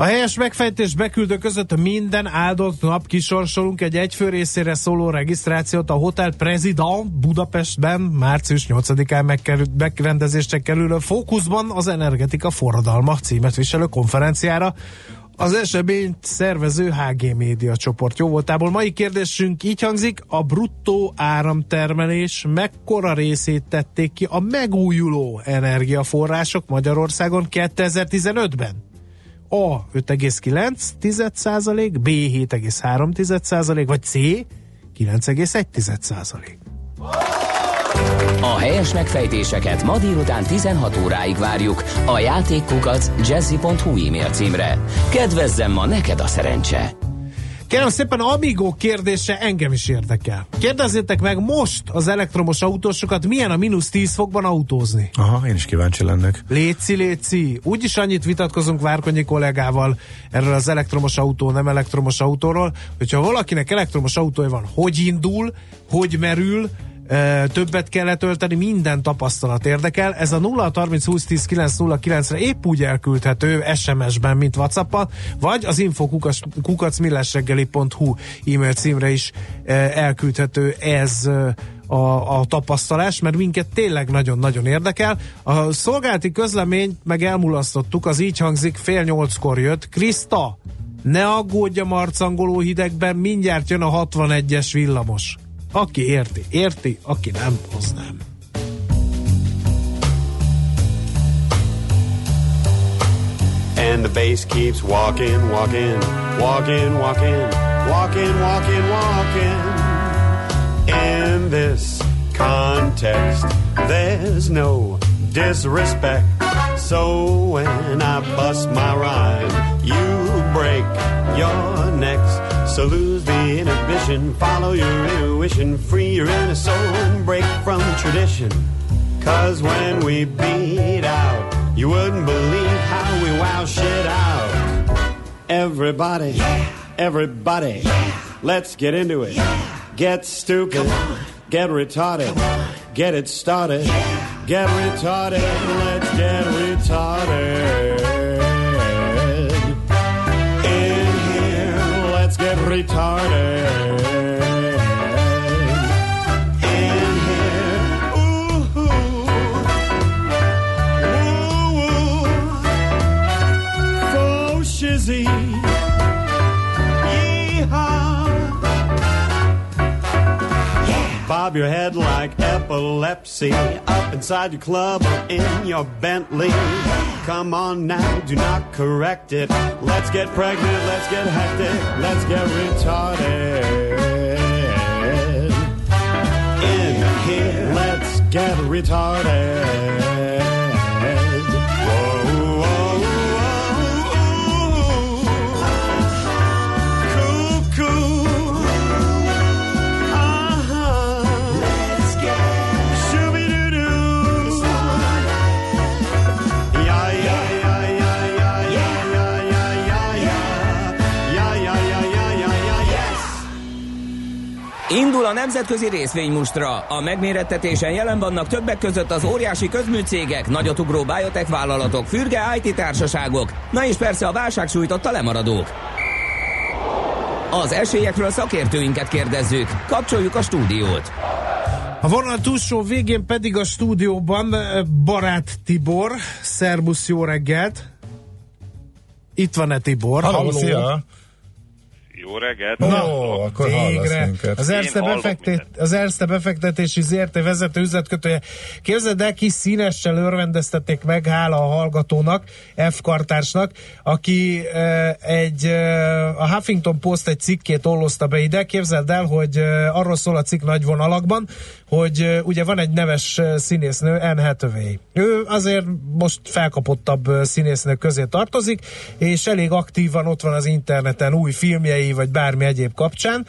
S1: A helyes megfejtés beküldő között minden áldott nap kisorsolunk egy egyfő részére szóló regisztrációt a Hotel President Budapestben március 8-án megkerül- megrendezésre kerülő Fókuszban az energetika forradalma címet viselő konferenciára. Az eseményt szervező HG Média csoport jó voltából. Mai kérdésünk így hangzik, a bruttó áramtermelés mekkora részét tették ki a megújuló energiaforrások Magyarországon 2015-ben? A 5,9 B 7,3 vagy C 9,1
S6: A helyes megfejtéseket ma délután 16 óráig várjuk a játékkukac jazzy.hu e-mail címre. Kedvezzem ma neked a szerencse!
S1: Kérem szépen, Amigo kérdése engem is érdekel. Kérdezzétek meg most az elektromos autósokat, milyen a mínusz 10 fokban autózni.
S2: Aha, én is kíváncsi lennék.
S1: Léci, léci. Úgyis annyit vitatkozunk Várkonyi kollégával erről az elektromos autó, nem elektromos autóról, hogyha valakinek elektromos autója van, hogy indul, hogy merül, többet kell letölteni, minden tapasztalat érdekel. Ez a 0 30 20 10 909 re épp úgy elküldhető SMS-ben, mint Whatsappal, vagy az info.kukacmillásreggeli.hu e-mail címre is elküldhető ez a, a tapasztalás, mert minket tényleg nagyon-nagyon érdekel. A szolgálati közleményt meg elmulasztottuk, az így hangzik, fél nyolckor jött. Krista, ne aggódj a marcangoló hidegben, mindjárt jön a 61-es villamos. Aki érti, érti, aki nem, az nem.
S10: And the bass keeps walking, walking, walking, walking, walking, walking, walking. In this context, there's no disrespect. So when I bust my rhyme, you break your necks. So lose the inhibition, follow your intuition, free your inner soul. And break from tradition. Cause when we beat out, you wouldn't believe how we wow shit out. Everybody, everybody, let's get into it. Get stupid, get retarded, get it started. Get retarded, let's get retarded. guitar Bob your head like epilepsy up inside your club or in your Bentley. Come on now, do not correct it. Let's get pregnant, let's get hectic, let's get retarded. In here, let's get retarded.
S6: A nemzetközi részvénymustra. A megmérettetésen jelen vannak többek között az óriási közműcégek, nagyotugró biotech vállalatok, fürge IT társaságok, na és persze a válság sújtotta lemaradók. Az esélyekről szakértőinket kérdezzük. Kapcsoljuk a stúdiót.
S1: A vonal túlsó végén pedig a stúdióban eh, Barát Tibor. Szerbusz, jó reggelt! Itt van-e Tibor?
S2: Halló, szia!
S11: Jó reggelt!
S2: No, akkor
S1: Végre. Az Erste, befektet, az Erste befektetési ZRT vezető üzletkötője. Képzeld el, kis színessel örvendeztették meg, hála a hallgatónak, F. Kartársnak, aki e, egy, e, a Huffington Post egy cikkét ollozta be ide. Képzeld el, hogy e, arról szól a cikk nagy vonalakban, hogy ugye van egy neves színésznő, Anne Hathaway. Ő azért most felkapottabb színésznő közé tartozik, és elég aktívan ott van az interneten új filmjei, vagy bármi egyéb kapcsán.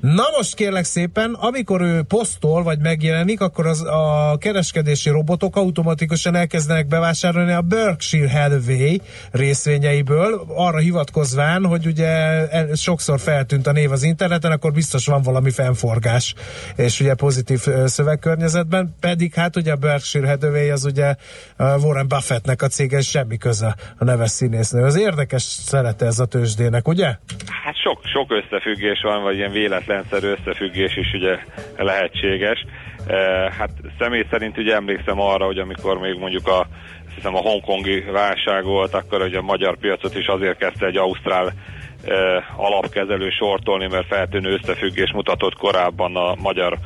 S1: Na most kérlek szépen, amikor ő posztol, vagy megjelenik, akkor az, a kereskedési robotok automatikusan elkezdenek bevásárolni a Berkshire Hathaway részvényeiből, arra hivatkozván, hogy ugye sokszor feltűnt a név az interneten, akkor biztos van valami fennforgás, és ugye pozitív szövegkörnyezetben, pedig hát ugye a Berkshire Hathaway az ugye Warren Buffettnek a cége, semmi köze a neves színésznő. Az érdekes szerete ez a tőzsdének, ugye?
S11: Hát sok, sok összefüggés van, vagy ilyen véletlenszerű összefüggés is ugye lehetséges. E, hát személy szerint ugye emlékszem arra, hogy amikor még mondjuk a hiszem a hongkongi válság volt, akkor ugye a magyar piacot is azért kezdte egy ausztrál e, alapkezelő sortolni, mert feltűnő összefüggés mutatott korábban a magyar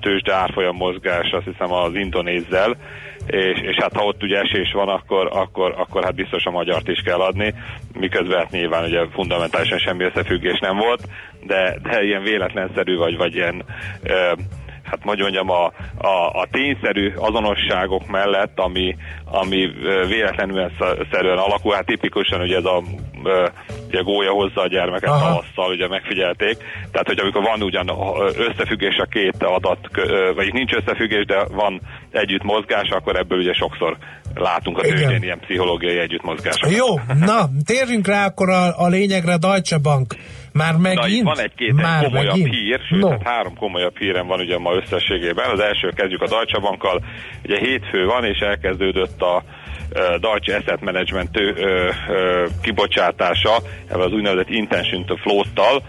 S11: tőzsde árfolyam mozgás, azt hiszem az indonézzel, és, és hát ha ott ugye esés van, akkor, akkor, akkor hát biztos a magyart is kell adni, miközben hát nyilván ugye fundamentálisan semmi összefüggés nem volt, de, de ilyen véletlenszerű vagy, vagy ilyen ö, hát hogy mondjam, a, a, a tényszerű azonosságok mellett, ami, ami véletlenül szerűen alakul, hát tipikusan ugye ez a ugye gólya hozza a gyermeket
S1: Aha.
S11: tavasszal, ugye megfigyelték, tehát hogy amikor van ugyan összefüggés a két adat, vagy nincs összefüggés, de van együtt mozgás, akkor ebből ugye sokszor látunk a tőzsdén ilyen pszichológiai együttmozgásokat.
S1: Jó, na, térjünk rá akkor a, a lényegre, Deutsche Bank. Már
S11: Na,
S1: megint?
S11: itt van egy-két
S1: Már
S11: egy komolyabb
S1: megint?
S11: hír, sőt,
S1: no.
S11: hát három komolyabb hírem van ugye ma összességében. Az első kezdjük a Deutsche Bankkal. Ugye hétfő van, és elkezdődött a Deutsche Asset Management ö, ö, kibocsátása, ebben az úgynevezett Intention to Float-tal,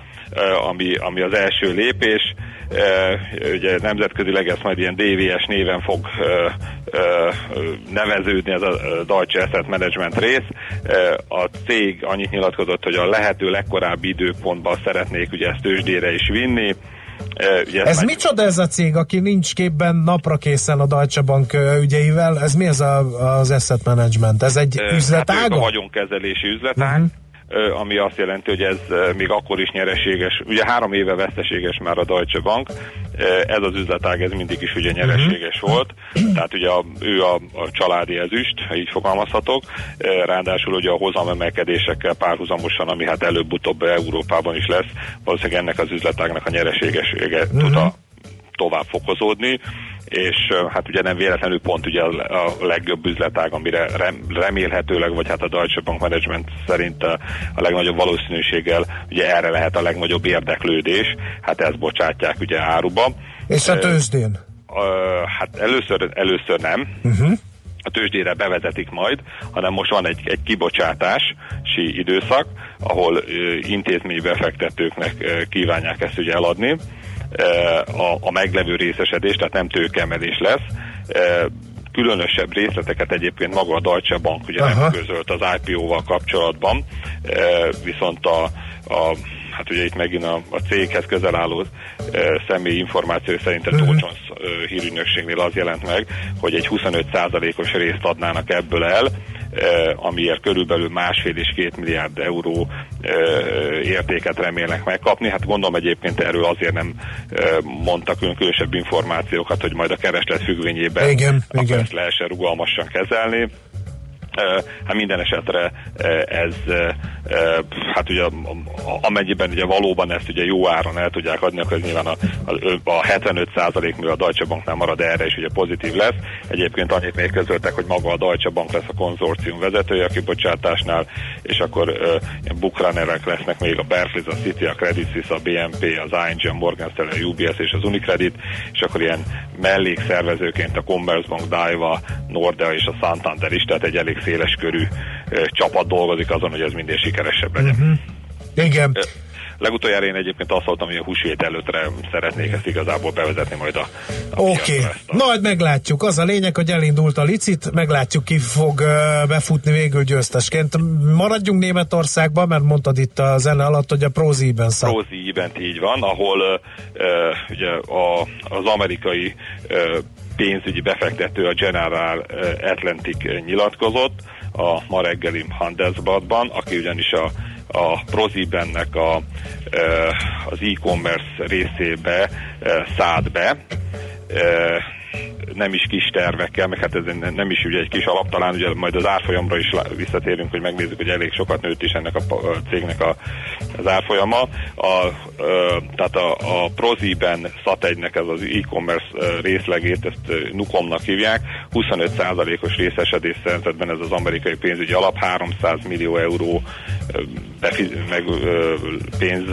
S11: ami, ami az első lépés. Ugye nemzetközileg ez majd ilyen DVS néven fog neveződni ez a Deutsche Asset Management rész. A cég annyit nyilatkozott, hogy a lehető legkorábbi időpontban szeretnék ugye ezt tőzsdére is vinni. Ugye
S1: Ez
S11: már-
S1: micsoda ez a cég, aki nincs képben napra készen a Deutsche Bank ügyeivel? Ez mi ez a, az asset management? Ez egy
S11: Ö, Hát a vagyonkezelési üzletág,
S1: Mhm.
S11: Ami azt jelenti, hogy ez még akkor is nyereséges. Ugye három éve veszteséges már a Deutsche Bank, ez az üzletág, ez mindig is ugye nyereséges volt, tehát ugye a, ő a, a családi ezüst, ha így fogalmazhatok, ráadásul ugye a hozamemelkedésekkel párhuzamosan, ami hát előbb-utóbb Európában is lesz, valószínűleg ennek az üzletágnak a nyereségessége tud a tovább fokozódni, és hát ugye nem véletlenül pont ugye a, legjobb üzletág, amire rem, remélhetőleg, vagy hát a Deutsche Bank Management szerint a, a legnagyobb valószínűséggel ugye erre lehet a legnagyobb érdeklődés, hát ezt bocsátják ugye áruba.
S1: És a tőzsdén?
S11: Hát először, először nem,
S1: Uh-huh.
S11: a tőzsdére bevezetik majd, hanem most van egy, egy kibocsátási időszak, ahol ö, intézménybefektetőknek ö, kívánják ezt ugye eladni. A, a meglevő részesedés, tehát nem tőkemelés lesz. Különösebb részleteket egyébként maga a Deutsche Bank ugye
S1: Aha.
S11: nem közölt az IPO-val kapcsolatban, viszont a, a hát ugye itt megint a, a céghez közel álló e, személy információ szerint a Dow Jones e, hírügynökségnél az jelent meg, hogy egy 25%-os részt adnának ebből el, amiért körülbelül másfél és két milliárd euró e, értéket remélnek megkapni. Hát gondolom egyébként erről azért nem e, mondtak külön különösebb információkat, hogy majd a kereslet függvényében
S1: Igen, igen.
S11: lehessen rugalmasan kezelni Hát minden esetre ez, hát ugye amennyiben ugye valóban ezt ugye jó áron el tudják adni, akkor nyilván a, a 75% mű a Deutsche Banknál marad erre, és ugye pozitív lesz. Egyébként annyit még közöltek, hogy maga a Deutsche Bank lesz a konzorcium vezetője a kibocsátásnál, és akkor bukránerek lesznek még a Barclays, a City, a Credit Suisse, a BNP, az ING, a Morgan Stanley, a UBS és az Unicredit, és akkor ilyen mellékszervezőként a Commerzbank, Daiwa, Nordea és a Santander is, tehát egy elég széles körű csapat dolgozik azon, hogy ez minden sikeresebb legyen.
S1: Uh-huh. Igen.
S11: Legutoljára én egyébként azt mondtam, hogy a húsvét előttre szeretnék ezt igazából bevezetni majd a,
S1: a Oké, okay. majd meglátjuk. Az a lényeg, hogy elindult a licit, meglátjuk ki fog befutni végül győztesként. Maradjunk Németországban, mert mondtad itt a zene alatt, hogy a Prozi-ben
S11: szak. Prozi-ben így van, ahol uh, ugye a, az amerikai uh, pénzügyi befektető, a General Atlantic nyilatkozott a ma reggeli Handelsbladban, aki ugyanis a a Prozibennek a, az e-commerce részébe szállt be. Nem is kis tervekkel, meg hát ez nem is ugye egy kis alap, talán ugye majd az árfolyamra is visszatérünk, hogy megnézzük, hogy elég sokat nőtt is ennek a cégnek a, az árfolyama. A, tehát a, a Proziben Sat1-nek ez az e-commerce részlegét, ezt Nukomnak hívják, 25%-os részesedés szerintben ez az amerikai pénzügyi alap, 300 millió euró befiz, meg, pénz,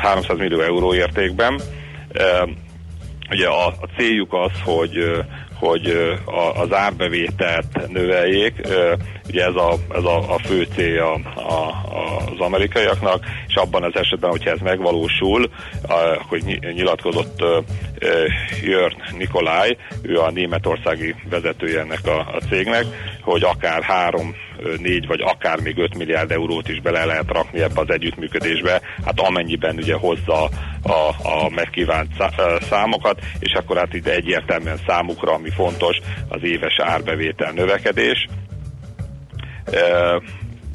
S11: 300 millió euró értékben. Ugye a, a céljuk az, hogy hogy az árbevételt növeljék. Ugye ez a, ez a, a fő célja a, az amerikaiaknak, és abban az esetben, hogyha ez megvalósul, hogy nyilatkozott Jörn Nikolaj, ő a németországi vezetője ennek a, a cégnek, hogy akár három négy vagy akár még 5 milliárd eurót is bele lehet rakni ebbe az együttműködésbe, hát amennyiben ugye hozza a, a megkívánt számokat, és akkor hát itt egyértelműen számukra, ami fontos, az éves árbevétel növekedés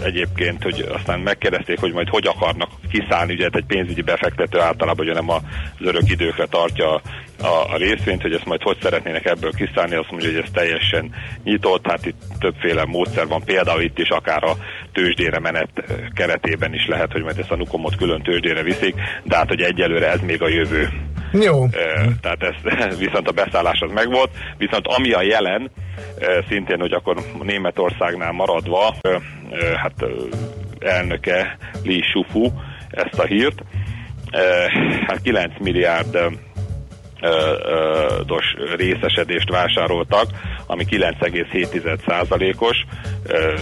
S11: egyébként, hogy aztán megkérdezték, hogy majd hogy akarnak kiszállni, ugye egy pénzügyi befektető általában ugye nem az örök időkre tartja a, a részvényt, hogy ezt majd hogy szeretnének ebből kiszállni, azt mondja, hogy ez teljesen nyitott, hát itt többféle módszer van, például itt is akár a tőzsdére menet keretében is lehet, hogy majd ezt a nukomot külön tőzsdére viszik, de hát hogy egyelőre ez még a jövő.
S1: Jó.
S11: Tehát ez, viszont a beszállás az megvolt, viszont ami a jelen, szintén, hogy akkor Németországnál maradva, hát elnöke Li Shufu ezt a hírt, hát 9 milliárd dos részesedést vásároltak, ami 9,7%-os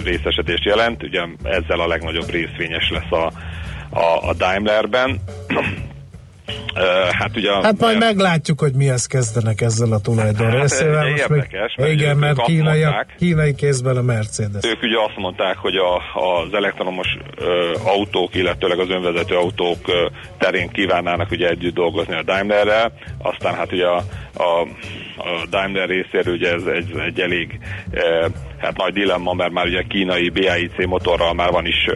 S11: részesedést jelent. Ugye ezzel a legnagyobb részvényes lesz a, a, a Daimlerben.
S1: Hát, ugye, hát majd mert... meglátjuk, hogy mihez kezdenek ezzel a tulajdon hát, részével.
S11: Most érdekes,
S1: még, igen, mert kínai, mondták, kínai kézben a Mercedes.
S11: Ők ugye azt mondták, hogy a, az elektromos ö, autók, illetőleg az önvezető autók ö, terén kívánnának ugye együtt dolgozni a Daimlerrel, aztán hát ugye a, a, a Daimler részéről ugye ez egy, egy elég ö, hát nagy dilemma, mert már ugye kínai BAIC motorral már van is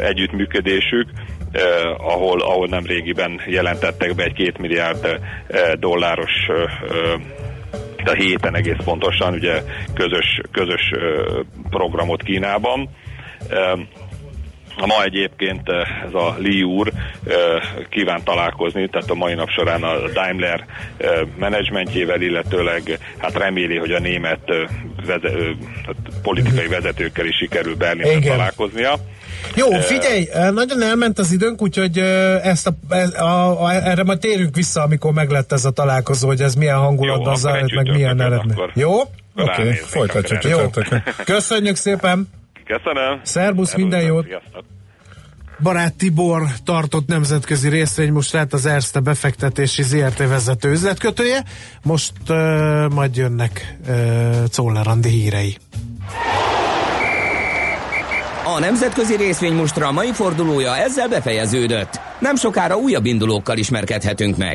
S11: együttműködésük, eh, ahol, ahol nem régiben jelentettek be egy két milliárd eh, dolláros eh, a héten egész pontosan, ugye közös, közös programot Kínában. Ma egyébként ez a Li úr kíván találkozni, tehát a mai nap során a Daimler menedzsmentjével, illetőleg hát reméli, hogy a német veze, politikai vezetőkkel is sikerül Berlinben találkoznia.
S1: Jó, figyelj, nagyon elment az időnk, úgyhogy ezt a, a, a, erre majd térünk vissza, amikor meglett ez a találkozó, hogy ez milyen hangulatban zajlott, meg milyen eredmény. Jó? Oké, okay, folytatjuk. Jó. Köszönjük szépen!
S11: Köszönöm!
S1: Szerbusz, minden jót! Barát Tibor tartott nemzetközi részvény most lett az Erste befektetési ZRT vezető üzletkötője. Most uh, majd jönnek uh, Czoller hírei.
S6: A nemzetközi részvény mostra mai fordulója ezzel befejeződött. Nem sokára újabb indulókkal ismerkedhetünk meg.